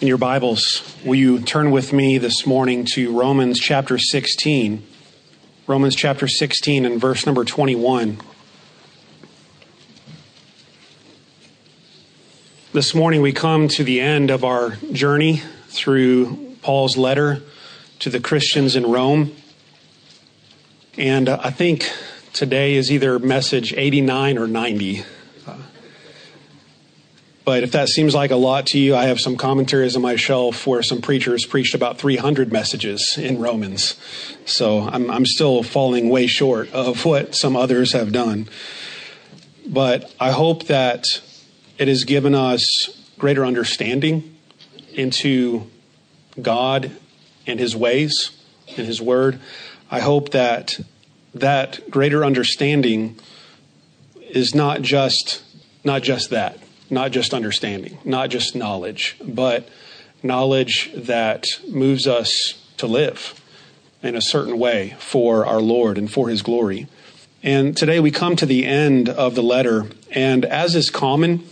In your Bibles, will you turn with me this morning to Romans chapter 16? Romans chapter 16 and verse number 21. This morning we come to the end of our journey through Paul's letter to the Christians in Rome. And I think today is either message 89 or 90. But if that seems like a lot to you, I have some commentaries on my shelf where some preachers preached about 300 messages in Romans. So I'm, I'm still falling way short of what some others have done. But I hope that it has given us greater understanding into God and His ways and His Word. I hope that that greater understanding is not just not just that not just understanding, not just knowledge, but knowledge that moves us to live in a certain way for our Lord and for His glory. And today we come to the end of the letter, and as is common,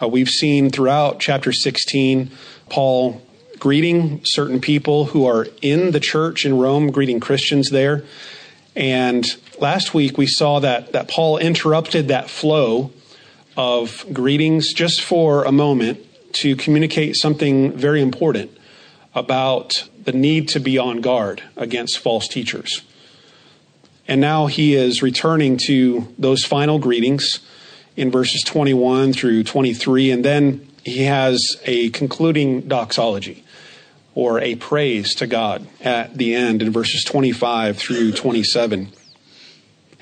uh, we've seen throughout chapter 16 Paul greeting certain people who are in the church in Rome, greeting Christians there. And last week we saw that, that Paul interrupted that flow of greetings just for a moment to communicate something very important about the need to be on guard against false teachers. And now he is returning to those final greetings in verses 21 through 23, and then he has a concluding doxology or a praise to God at the end in verses 25 through 27.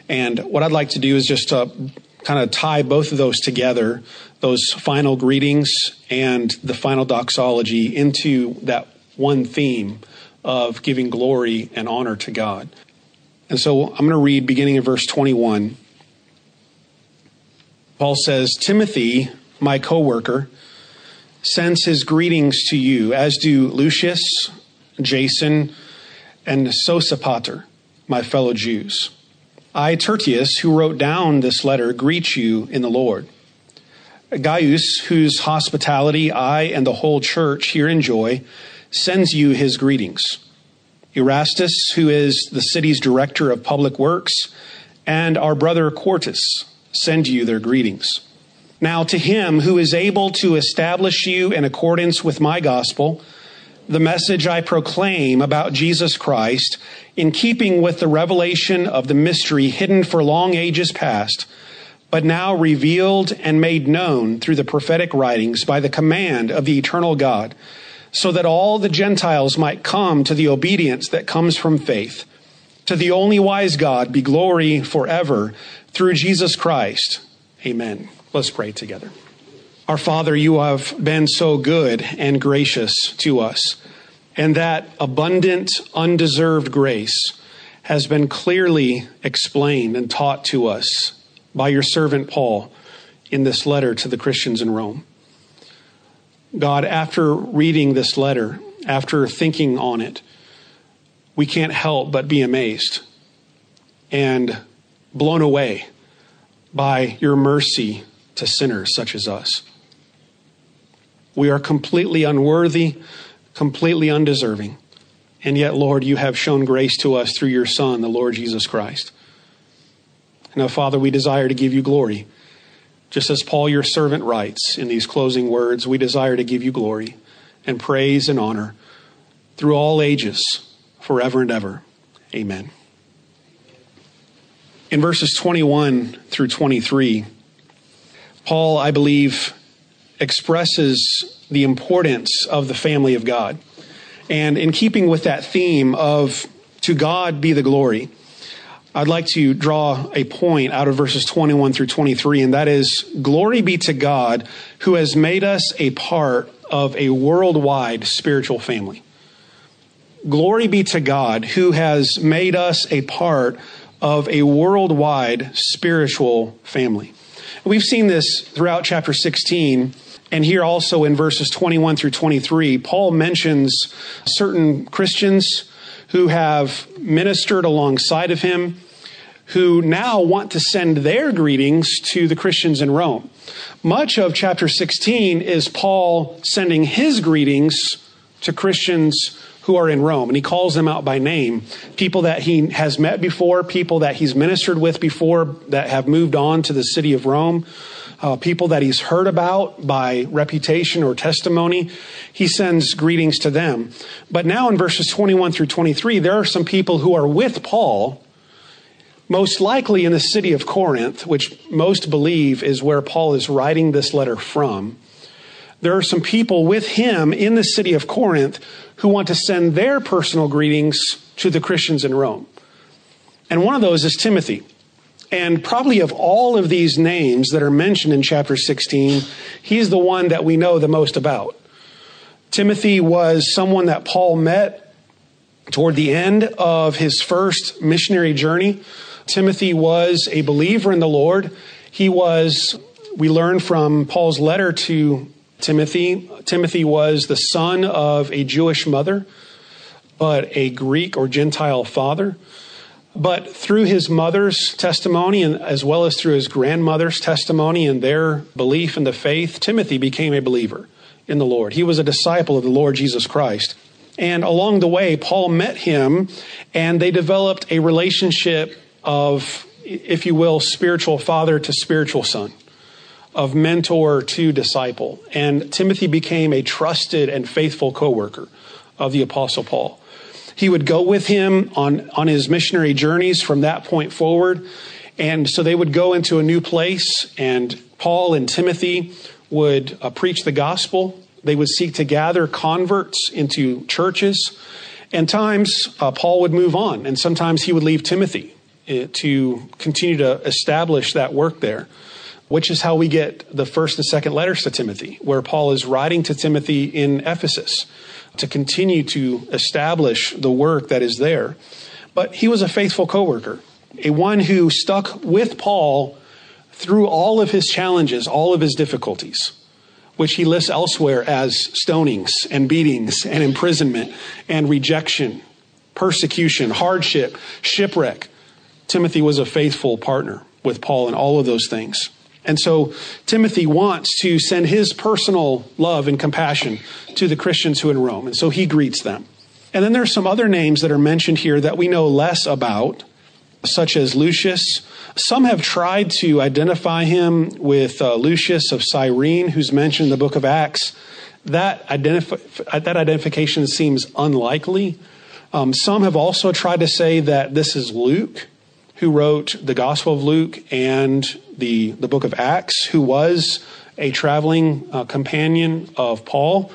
And what I'd like to do is just uh, kind of tie both of those together, those final greetings and the final doxology, into that one theme of giving glory and honor to God. And so I'm going to read beginning in verse 21. Paul says, Timothy, my co worker, sends his greetings to you, as do Lucius, Jason, and Sosipater, my fellow Jews. I, Tertius, who wrote down this letter, greet you in the Lord. Gaius, whose hospitality I and the whole church here enjoy, sends you his greetings. Erastus, who is the city's director of public works, and our brother Quartus send you their greetings. Now, to him who is able to establish you in accordance with my gospel, the message I proclaim about Jesus Christ in keeping with the revelation of the mystery hidden for long ages past, but now revealed and made known through the prophetic writings by the command of the eternal God, so that all the Gentiles might come to the obedience that comes from faith. To the only wise God be glory forever through Jesus Christ. Amen. Let's pray together. Our Father, you have been so good and gracious to us, and that abundant, undeserved grace has been clearly explained and taught to us by your servant Paul in this letter to the Christians in Rome. God, after reading this letter, after thinking on it, we can't help but be amazed and blown away by your mercy to sinners such as us. We are completely unworthy, completely undeserving. And yet, Lord, you have shown grace to us through your Son, the Lord Jesus Christ. Now, Father, we desire to give you glory. Just as Paul, your servant, writes in these closing words, we desire to give you glory and praise and honor through all ages, forever and ever. Amen. In verses 21 through 23, Paul, I believe, expresses the importance of the family of God. And in keeping with that theme of to God be the glory, I'd like to draw a point out of verses 21 through 23, and that is glory be to God who has made us a part of a worldwide spiritual family. Glory be to God who has made us a part of a worldwide spiritual family. We've seen this throughout chapter 16 and here also in verses 21 through 23, Paul mentions certain Christians who have ministered alongside of him, who now want to send their greetings to the Christians in Rome. Much of chapter 16 is Paul sending his greetings to Christians who are in Rome, and he calls them out by name. People that he has met before, people that he's ministered with before that have moved on to the city of Rome, uh, people that he's heard about by reputation or testimony. He sends greetings to them. But now in verses 21 through 23, there are some people who are with Paul most likely in the city of Corinth, which most believe is where Paul is writing this letter from, there are some people with him in the city of Corinth who want to send their personal greetings to the Christians in Rome. And one of those is Timothy. And probably of all of these names that are mentioned in chapter 16, he's the one that we know the most about. Timothy was someone that Paul met toward the end of his first missionary journey. Timothy was a believer in the Lord. He was, we learn from Paul's letter to Timothy, Timothy was the son of a Jewish mother, but a Greek or Gentile father. But through his mother's testimony, and as well as through his grandmother's testimony and their belief in the faith, Timothy became a believer in the Lord. He was a disciple of the Lord Jesus Christ. And along the way, Paul met him and they developed a relationship of, if you will, spiritual father to spiritual son, of mentor to disciple. And Timothy became a trusted and faithful co worker of the Apostle Paul. He would go with him on, on his missionary journeys from that point forward. And so they would go into a new place, and Paul and Timothy would uh, preach the gospel. They would seek to gather converts into churches. And times uh, Paul would move on, and sometimes he would leave Timothy to continue to establish that work there, which is how we get the first and second letters to Timothy, where Paul is writing to Timothy in Ephesus to continue to establish the work that is there. But he was a faithful coworker, a one who stuck with Paul through all of his challenges, all of his difficulties, which he lists elsewhere as stonings and beatings and imprisonment and rejection, persecution, hardship, shipwreck. Timothy was a faithful partner with Paul in all of those things. And so Timothy wants to send his personal love and compassion to the Christians who are in Rome. And so he greets them. And then there's some other names that are mentioned here that we know less about, such as Lucius. Some have tried to identify him with uh, Lucius of Cyrene, who's mentioned in the book of Acts. That, identif- that identification seems unlikely. Um, some have also tried to say that this is Luke who wrote the Gospel of Luke and the, the book of Acts, who was a traveling uh, companion of Paul.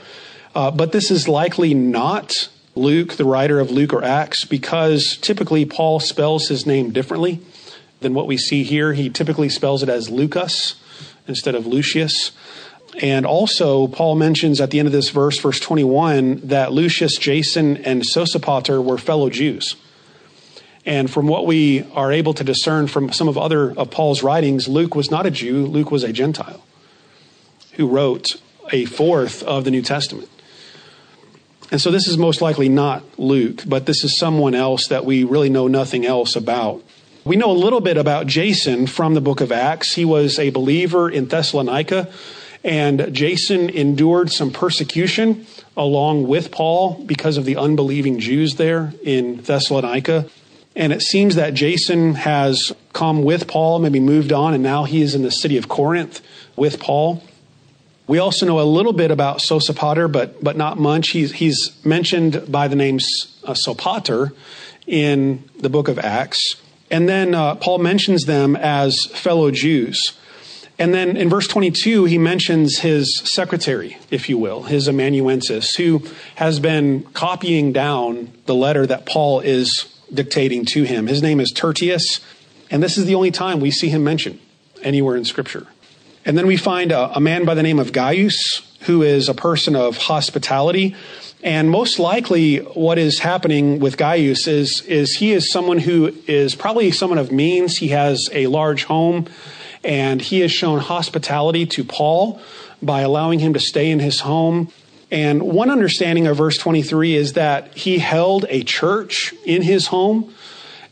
Uh, but this is likely not Luke, the writer of Luke or Acts, because typically Paul spells his name differently than what we see here. He typically spells it as Lucas instead of Lucius. And also, Paul mentions at the end of this verse, verse 21, that Lucius, Jason, and Sosipater were fellow Jews. And from what we are able to discern from some of other of Paul's writings, Luke was not a Jew, Luke was a Gentile who wrote a fourth of the New Testament. And so this is most likely not Luke, but this is someone else that we really know nothing else about. We know a little bit about Jason from the book of Acts. He was a believer in Thessalonica, and Jason endured some persecution along with Paul because of the unbelieving Jews there in Thessalonica. And it seems that Jason has come with Paul, maybe moved on, and now he is in the city of Corinth with Paul. We also know a little bit about Sosipater, but, but not much. He's, he's mentioned by the name uh, Sopater in the book of Acts. And then uh, Paul mentions them as fellow Jews. And then in verse 22, he mentions his secretary, if you will, his amanuensis, who has been copying down the letter that Paul is dictating to him. His name is Tertius, and this is the only time we see him mentioned anywhere in Scripture. And then we find a, a man by the name of Gaius, who is a person of hospitality. And most likely, what is happening with Gaius is, is he is someone who is probably someone of means. He has a large home, and he has shown hospitality to Paul by allowing him to stay in his home. And one understanding of verse 23 is that he held a church in his home.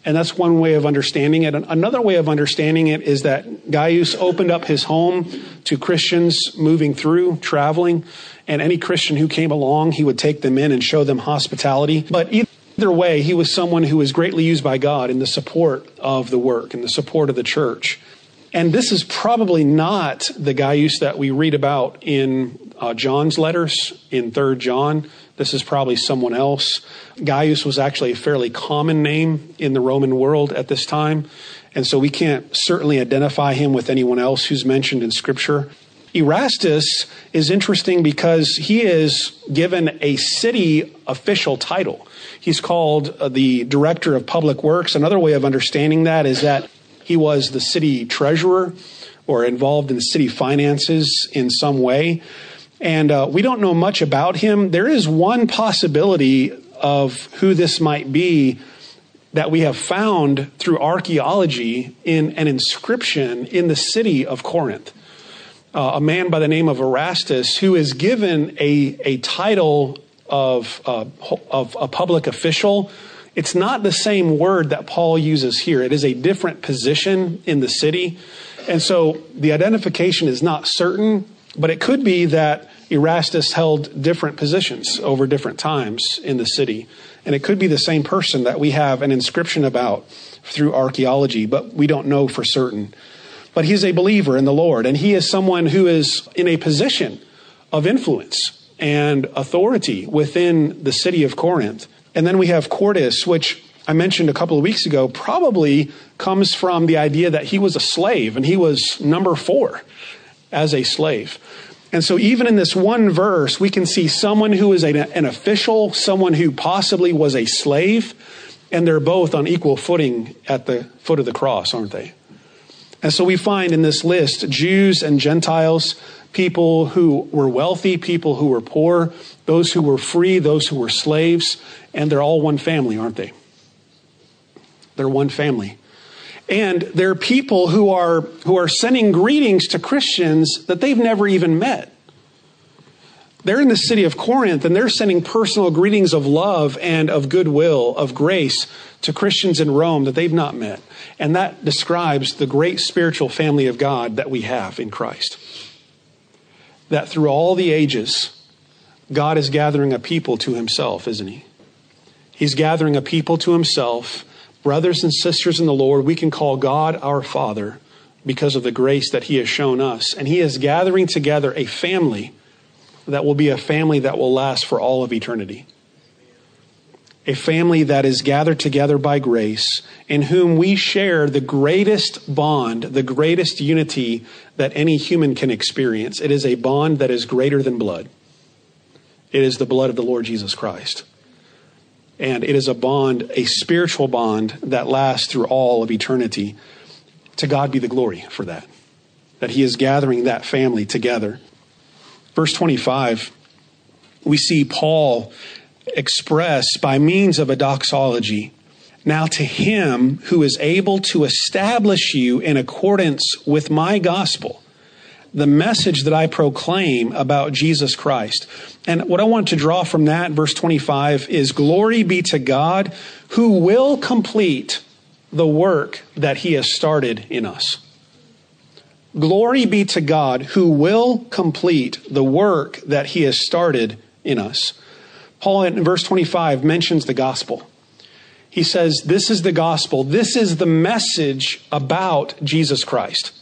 And that's one way of understanding it. Another way of understanding it is that Gaius opened up his home to Christians moving through, traveling, and any Christian who came along, he would take them in and show them hospitality. But either way, he was someone who was greatly used by God in the support of the work and the support of the church. And this is probably not the Gaius that we read about in uh, John's letters in 3rd John. This is probably someone else. Gaius was actually a fairly common name in the Roman world at this time. And so we can't certainly identify him with anyone else who's mentioned in Scripture. Erastus is interesting because he is given a city official title. He's called uh, the Director of Public Works. Another way of understanding that is that he was the city treasurer or involved in city finances in some way. And uh, we don't know much about him. There is one possibility of who this might be that we have found through archaeology in an inscription in the city of Corinth. Uh, a man by the name of Erastus who is given a, a title of, uh, of a public official. It's not the same word that Paul uses here. It is a different position in the city. And so the identification is not certain, but it could be that Erastus held different positions over different times in the city. And it could be the same person that we have an inscription about through archaeology, but we don't know for certain. But he's a believer in the Lord, and he is someone who is in a position of influence and authority within the city of Corinth. And then we have Quartus, which I mentioned a couple of weeks ago, probably comes from the idea that he was a slave and he was number four as a slave. And so, even in this one verse, we can see someone who is a, an official, someone who possibly was a slave, and they're both on equal footing at the foot of the cross, aren't they? And so, we find in this list Jews and Gentiles, people who were wealthy, people who were poor, those who were free, those who were slaves, and they're all one family, aren't they? They're one family. And there are people who are, who are sending greetings to Christians that they've never even met. They're in the city of Corinth and they're sending personal greetings of love and of goodwill, of grace to Christians in Rome that they've not met. And that describes the great spiritual family of God that we have in Christ. That through all the ages, God is gathering a people to himself, isn't he? He's gathering a people to himself brothers and sisters in the Lord, we can call God our Father because of the grace that He has shown us. And He is gathering together a family that will be a family that will last for all of eternity. A family that is gathered together by grace, in whom we share the greatest bond, the greatest unity that any human can experience. It is a bond that is greater than blood. It is the blood of the Lord Jesus Christ. And it is a bond, a spiritual bond that lasts through all of eternity. To God be the glory for that, that He is gathering that family together. Verse 25, we see Paul express by means of a doxology. Now, to him who is able to establish you in accordance with my gospel the message that I proclaim about Jesus Christ. And what I want to draw from that, verse 25, is glory be to God who will complete the work that he has started in us. Glory be to God who will complete the work that he has started in us. Paul in verse 25 mentions the gospel. He says, This is the gospel. This is the message about Jesus Christ.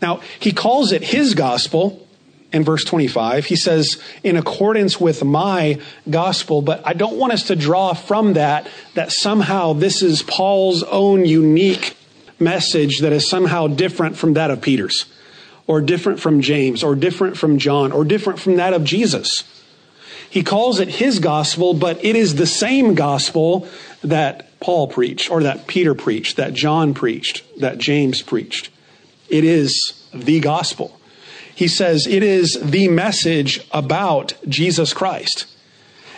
Now, he calls it his gospel in verse 25. He says, in accordance with my gospel, but I don't want us to draw from that that somehow this is Paul's own unique message that is somehow different from that of Peter's, or different from James, or different from John, or different from that of Jesus. He calls it his gospel, but it is the same gospel that Paul preached, or that Peter preached, that John preached, that James preached. It is the gospel. He says it is the message about Jesus Christ.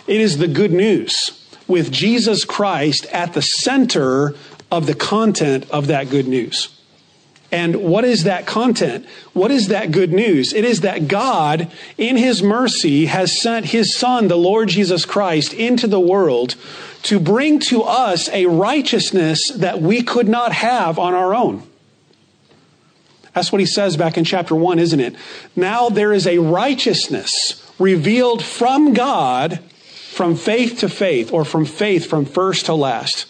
It is the good news with Jesus Christ at the center of the content of that good news. And what is that content? What is that good news? It is that God, in His mercy, has sent His Son, the Lord Jesus Christ, into the world to bring to us a righteousness that we could not have on our own. That's what he says back in chapter 1, isn't it? Now there is a righteousness revealed from God from faith to faith, or from faith from first to last.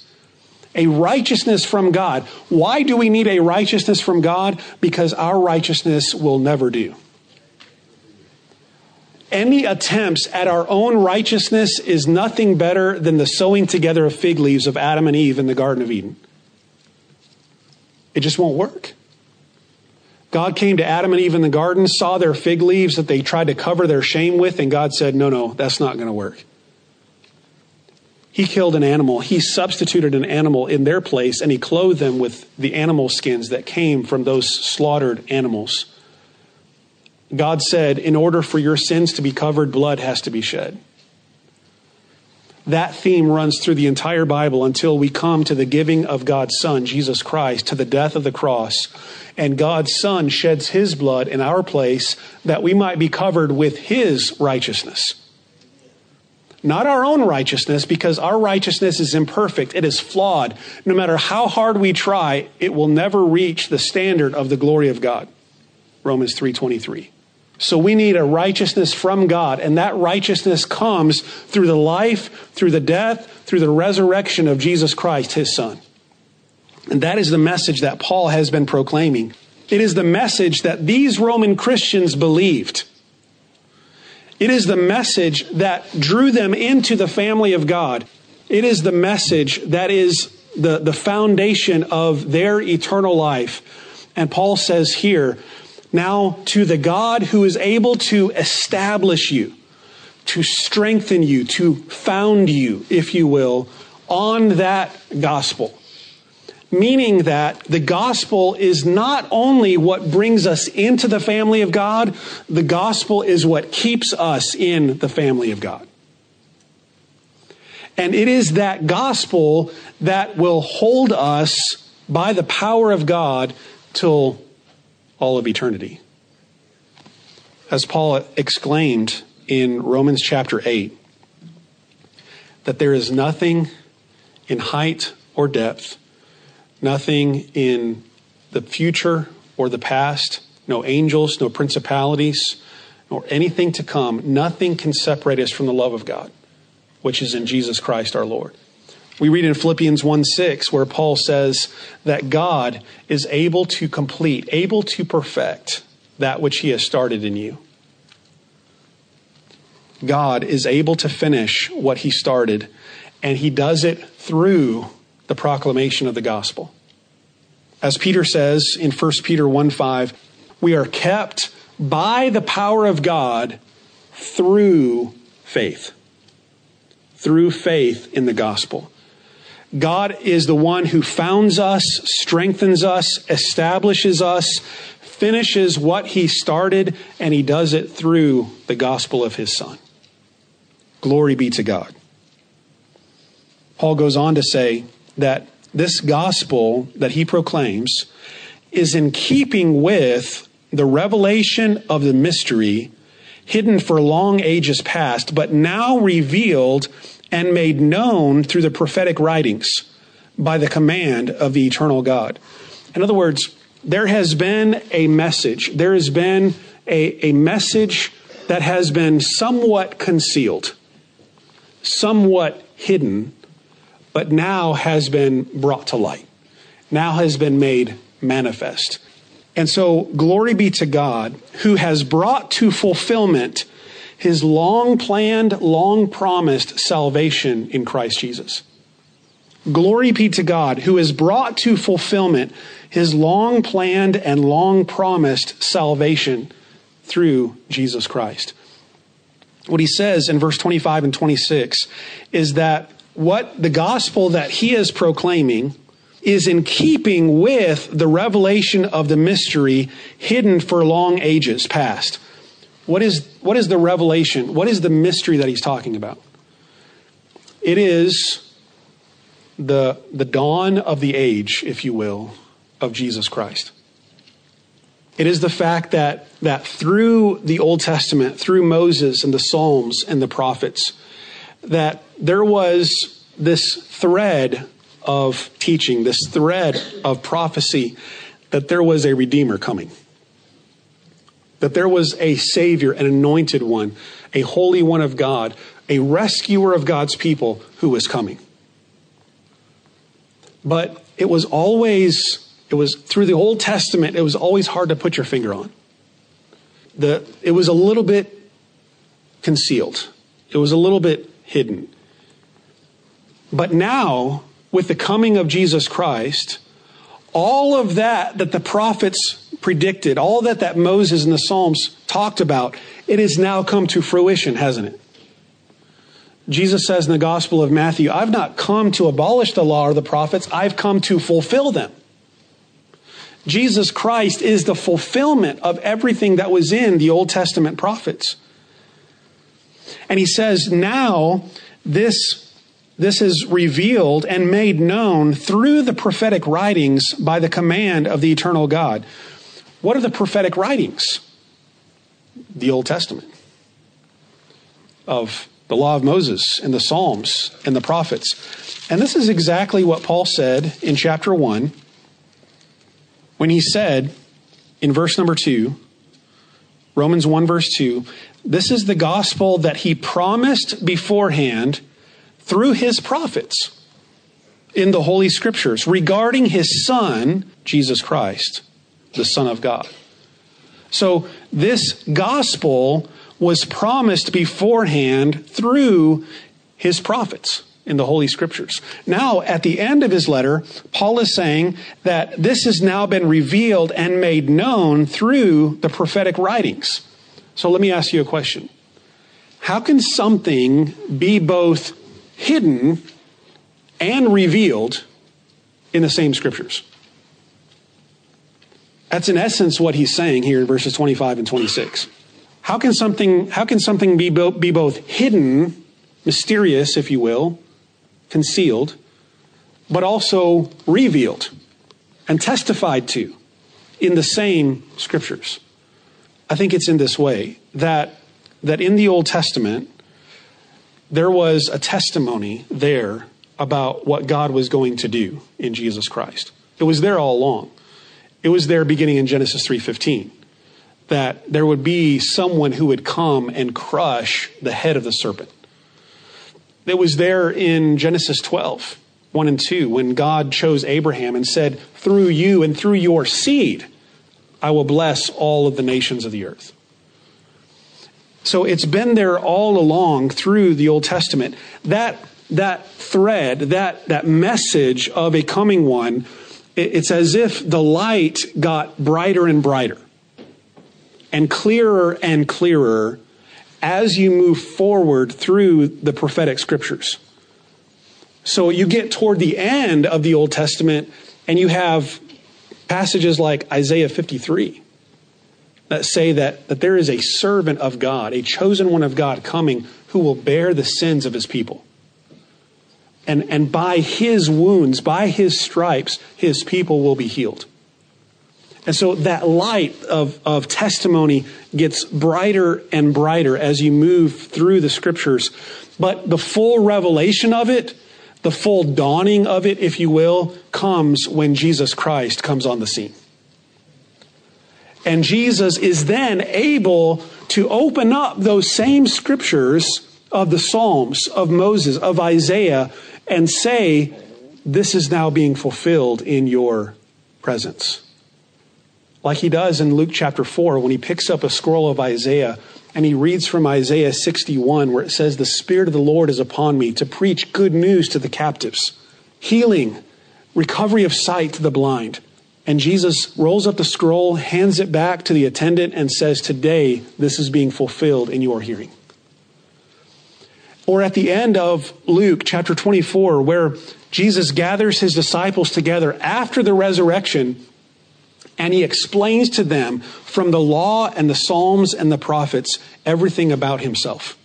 A righteousness from God. Why do we need a righteousness from God? Because our righteousness will never do. Any attempts at our own righteousness is nothing better than the sewing together of fig leaves of Adam and Eve in the Garden of Eden. It just won't work. God came to Adam and Eve in the garden, saw their fig leaves that they tried to cover their shame with, and God said, No, no, that's not going to work. He killed an animal. He substituted an animal in their place, and he clothed them with the animal skins that came from those slaughtered animals. God said, In order for your sins to be covered, blood has to be shed. That theme runs through the entire Bible until we come to the giving of God's Son, Jesus Christ, to the death of the cross. And God's Son sheds his blood in our place that we might be covered with his righteousness. Not our own righteousness, because our righteousness is imperfect. It is flawed. No matter how hard we try, it will never reach the standard of the glory of God. Romans 3:23. So we need a righteousness from God, and that righteousness comes through the life, through the death, through the resurrection of Jesus Christ, his son. And that is the message that Paul has been proclaiming. It is the message that these Roman Christians believed. It is the message that drew them into the family of God. It is the message that is the, the foundation of their eternal life. And Paul says here, now, to the God who is able to establish you, to strengthen you, to found you, if you will, on that gospel. Meaning that the gospel is not only what brings us into the family of God, the gospel is what keeps us in the family of God. And it is that gospel that will hold us by the power of God till all of eternity. As Paul exclaimed in Romans chapter 8, that there is nothing in height or depth, nothing in the future or the past, no angels, no principalities, nor anything to come, nothing can separate us from the love of God, which is in Jesus Christ our Lord. We read in Philippians 1 6, where Paul says that God is able to complete, able to perfect that which he has started in you. God is able to finish what he started, and he does it through the proclamation of the gospel. As Peter says in 1 Peter 1 5, we are kept by the power of God through faith. Through faith in the gospel. God is the one who founds us, strengthens us, establishes us, finishes what he started, and he does it through the gospel of his son. Glory be to God. Paul goes on to say that this gospel that he proclaims is in keeping with the revelation of the mystery hidden for long ages past, but now revealed and made known through the prophetic writings by the command of the eternal God. In other words, there has been a message, there has been a, a message that has been somewhat concealed, somewhat hidden, but now has been brought to light, now has been made manifest. And so, glory be to God who has brought to fulfillment his long planned, long promised salvation in Christ Jesus. Glory be to God who has brought to fulfillment his long planned and long promised salvation through Jesus Christ. What he says in verse 25 and 26 is that what the gospel that he is proclaiming is in keeping with the revelation of the mystery hidden for long ages past. What is, what is the revelation? What is the mystery that he's talking about? It is the, the dawn of the age, if you will, of Jesus Christ. It is the fact that, that through the Old Testament, through Moses and the Psalms and the prophets, that there was this thread of teaching, this thread of prophecy, that there was a Redeemer coming. That there was a Savior, an anointed one, a Holy One of God, a rescuer of God's people who was coming. But it was always, it was through the Old Testament, it was always hard to put your finger on. The, it was a little bit concealed, it was a little bit hidden. But now, with the coming of Jesus Christ, all of that that the prophets predicted, all that that Moses and the Psalms talked about, it has now come to fruition, hasn't it? Jesus says in the Gospel of Matthew, I've not come to abolish the law or the prophets, I've come to fulfill them. Jesus Christ is the fulfillment of everything that was in the Old Testament prophets. And he says, now this, this is revealed and made known through the prophetic writings by the command of the eternal God. What are the prophetic writings? The Old Testament of the law of Moses and the Psalms and the prophets. And this is exactly what Paul said in chapter 1 when he said in verse number 2, Romans 1, verse 2, this is the gospel that he promised beforehand through his prophets in the Holy Scriptures regarding his Son, Jesus Christ, the Son of God. So, this gospel was promised beforehand through his prophets in the Holy Scriptures. Now, at the end of his letter, Paul is saying that this has now been revealed and made known through the prophetic writings. So let me ask you a question. How can something be both hidden and revealed in the same scriptures? That's in essence what he's saying here in verses 25 and 26. How can something, how can something be, bo- be both hidden, mysterious, if you will, concealed, but also revealed and testified to in the same scriptures? I think it's in this way that, that in the Old Testament, there was a testimony there about what God was going to do in Jesus Christ. It was there all along. It was there beginning in Genesis 3:15 that there would be someone who would come and crush the head of the serpent. It was there in Genesis 12, 1 and 2, when God chose Abraham and said, Through you and through your seed, I will bless all of the nations of the earth. So it's been there all along through the Old Testament. That, that thread, that, that message of a coming one, it's as if the light got brighter and brighter and clearer and clearer as you move forward through the prophetic scriptures. So you get toward the end of the Old Testament and you have passages like Isaiah 53 that say that, that there is a servant of God, a chosen one of God coming who will bear the sins of his people. And, and by his wounds, by his stripes, his people will be healed. And so that light of, of testimony gets brighter and brighter as you move through the scriptures. But the full revelation of it, the full dawning of it, if you will, comes when Jesus Christ comes on the scene. And Jesus is then able to open up those same scriptures of the Psalms, of Moses, of Isaiah, and say, This is now being fulfilled in your presence like he does in Luke chapter 4 when he picks up a scroll of Isaiah and he reads from Isaiah 61 where it says, The Spirit of the Lord is upon me to preach good news to the captives, healing, recovery of sight to the blind. And Jesus rolls up the scroll, hands it back to the attendant, and says, Today this is being fulfilled in your hearing. Or at the end of Luke chapter 24, where Jesus gathers his disciples together after the resurrection and he explains to them from the law and the Psalms and the prophets everything about himself.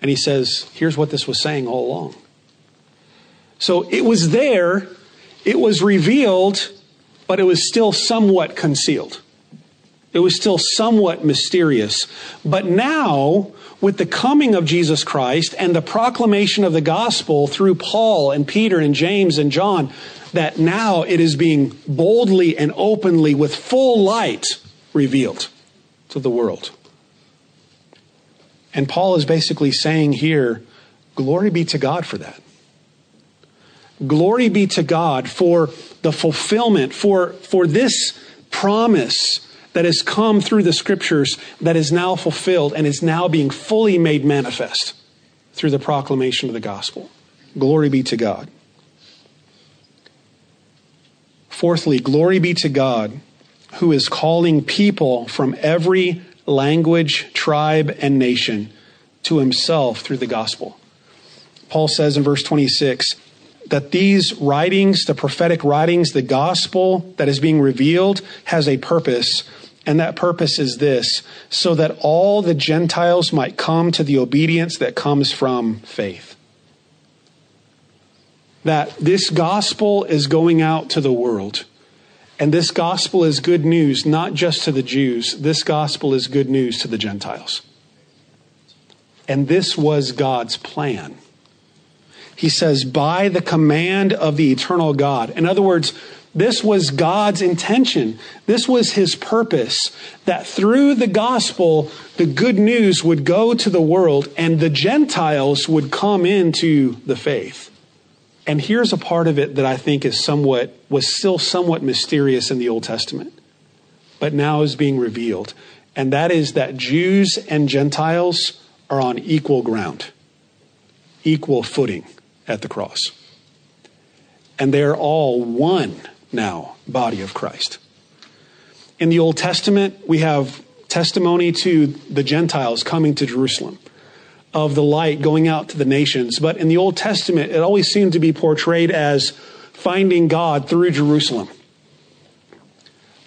And he says, here's what this was saying all along. So it was there, it was revealed, but it was still somewhat concealed. It was still somewhat mysterious. But now, with the coming of Jesus Christ and the proclamation of the gospel through Paul and Peter and James and John, that now it is being boldly and openly with full light revealed to the world. And Paul is basically saying here, glory be to God for that. Glory be to God for the fulfillment, for, for this promise that has come through the scriptures that is now fulfilled and is now being fully made manifest through the proclamation of the gospel. Glory be to God. Fourthly, glory be to God who is calling people from every language, tribe, and nation to himself through the gospel. Paul says in verse 26 that these writings, the prophetic writings, the gospel that is being revealed, has a purpose and that purpose is this so that all the Gentiles might come to the obedience that comes from faith. That this gospel is going out to the world. And this gospel is good news, not just to the Jews. This gospel is good news to the Gentiles. And this was God's plan. He says, by the command of the eternal God. In other words, this was God's intention. This was his purpose that through the gospel, the good news would go to the world and the Gentiles would come into the faith. And here's a part of it that I think is somewhat, was still somewhat mysterious in the Old Testament, but now is being revealed. And that is that Jews and Gentiles are on equal ground, equal footing at the cross. And they're all one now body of Christ. In the Old Testament, we have testimony to the Gentiles coming to Jerusalem, of the light going out to the nations. But in the Old Testament, it always seemed to be portrayed as finding God through Jerusalem.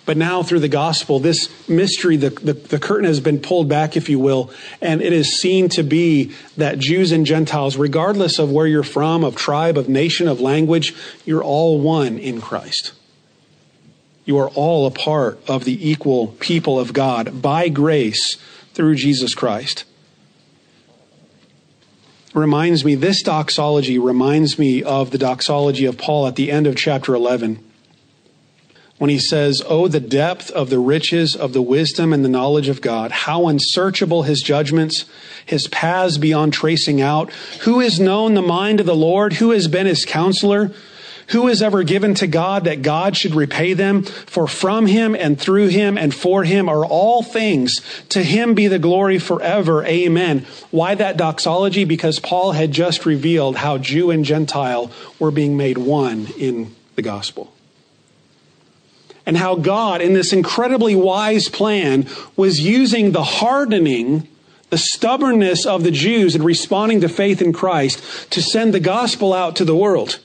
But now, through the gospel, this mystery, the, the, the, curtain has been pulled back, if you will, and it is seen to be that Jews and Gentiles, regardless of where you're from, of tribe, of nation, of language, you're all one in Christ. You are all a part of the equal people of God by grace through Jesus Christ. Reminds me, this doxology reminds me of the doxology of Paul at the end of chapter 11 when he says, Oh, the depth of the riches of the wisdom and the knowledge of God, how unsearchable his judgments, his paths beyond tracing out. Who has known the mind of the Lord? Who has been his counselor? Who has ever given to God that God should repay them? For from him and through him and for him are all things. To him be the glory forever. Amen. Why that doxology? Because Paul had just revealed how Jew and Gentile were being made one in the gospel and how God, in this incredibly wise plan, was using the hardening, the stubbornness of the Jews in responding to faith in Christ to send the gospel out to the world.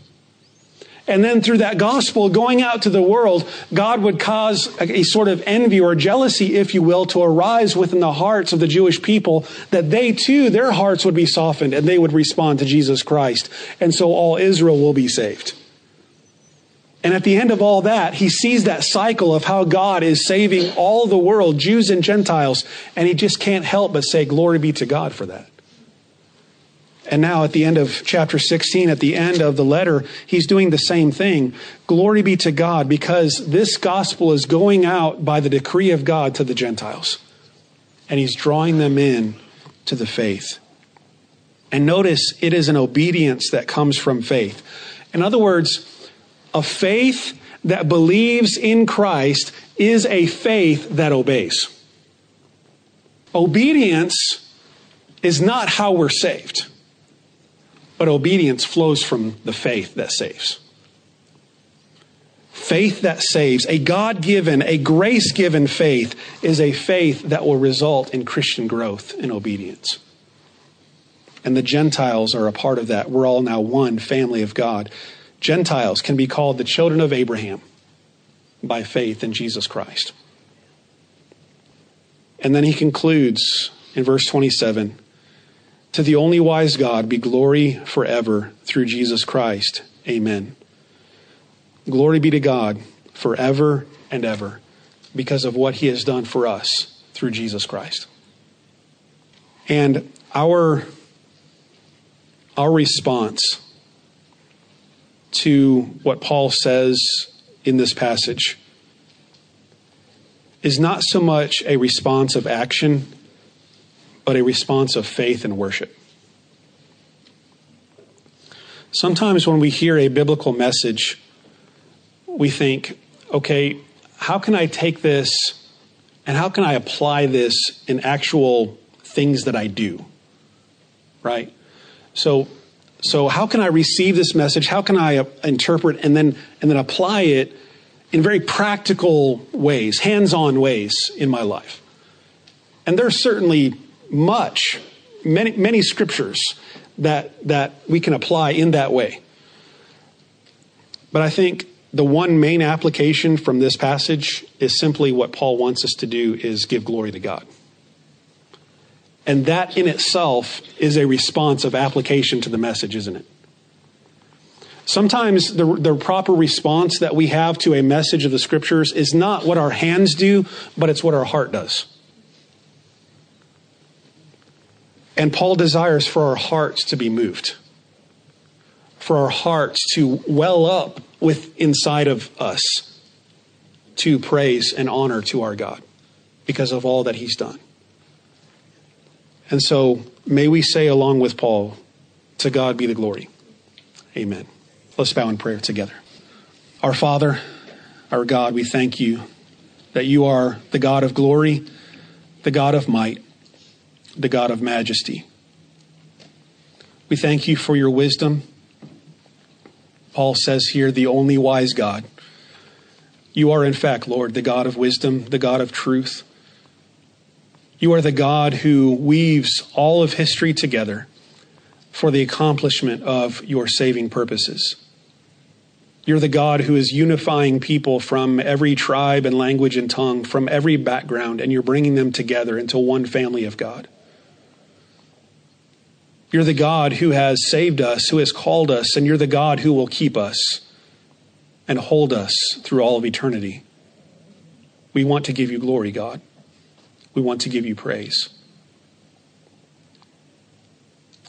And then through that gospel going out to the world, God would cause a, sort of envy or jealousy, if you will, to arise within the hearts of the Jewish people that they too, their hearts would be softened and they would respond to Jesus Christ. And so all Israel will be saved. And at the end of all that, he sees that cycle of how God is saving all the world, Jews and Gentiles, and he just can't help but say, Glory be to God for that. And now at the end of chapter 16, at the end of the letter, he's doing the same thing. Glory be to God because this gospel is going out by the decree of God to the Gentiles. And he's drawing them in to the faith. And notice it is an obedience that comes from faith. In other words, a faith that believes in Christ is a faith that obeys. Obedience is not how we're saved, but obedience flows from the faith that saves. Faith that saves, a God given, a grace given faith, is a faith that will result in Christian growth and obedience. And the Gentiles are a part of that. We're all now one family of God. Gentiles can be called the children of Abraham by faith in Jesus Christ. And then he concludes in verse 27 To the only wise God be glory forever through Jesus Christ. Amen. Glory be to God forever and ever. because of what he has done for us through Jesus Christ. And our, our response to what Paul says in this passage is not so much a response of action, but a response of faith and worship. Sometimes when we hear a biblical message, we think, okay, how can I take this and how can I apply this in actual things that I do? Right? So so how can I receive this message? How can I uh, interpret and then and then apply it in very practical ways, hands-on ways in my life? And there's certainly much many many scriptures that that we can apply in that way. But I think the one main application from this passage is simply what Paul wants us to do is give glory to God. And that in itself is a response of application to the message, isn't it? Sometimes the, the proper response that we have to a message of the scriptures is not what our hands do, but it's what our heart does. And Paul desires for our hearts to be moved, for our hearts to well up with inside of us to praise and honor to our God because of all that he's done. And so may we say along with Paul, to God be the glory. Amen. Let's bow in prayer together. Our Father, our God, we thank you that you are the God of glory, the God of might, the God of majesty. We thank you for your wisdom. Paul says here, the only wise God. You are, in fact, Lord, the God of wisdom, the God of truth. You are the God who weaves all of history together for the accomplishment of your saving purposes. You're the God who is unifying people from every tribe and language and tongue, from every background, and you're bringing them together into one family of God. You're the God who has saved us, who has called us, and you're the God who will keep us and hold us through all of eternity. We want to give you glory, God. We want to give you praise.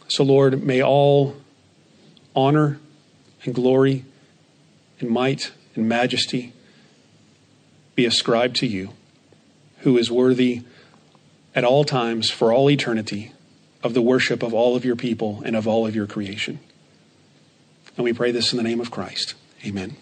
So, Lord, may all honor and glory and might and majesty be ascribed to you, who is worthy at all times for all eternity of the worship of all of your people and of all of your creation. And we pray this in the name of Christ. Amen.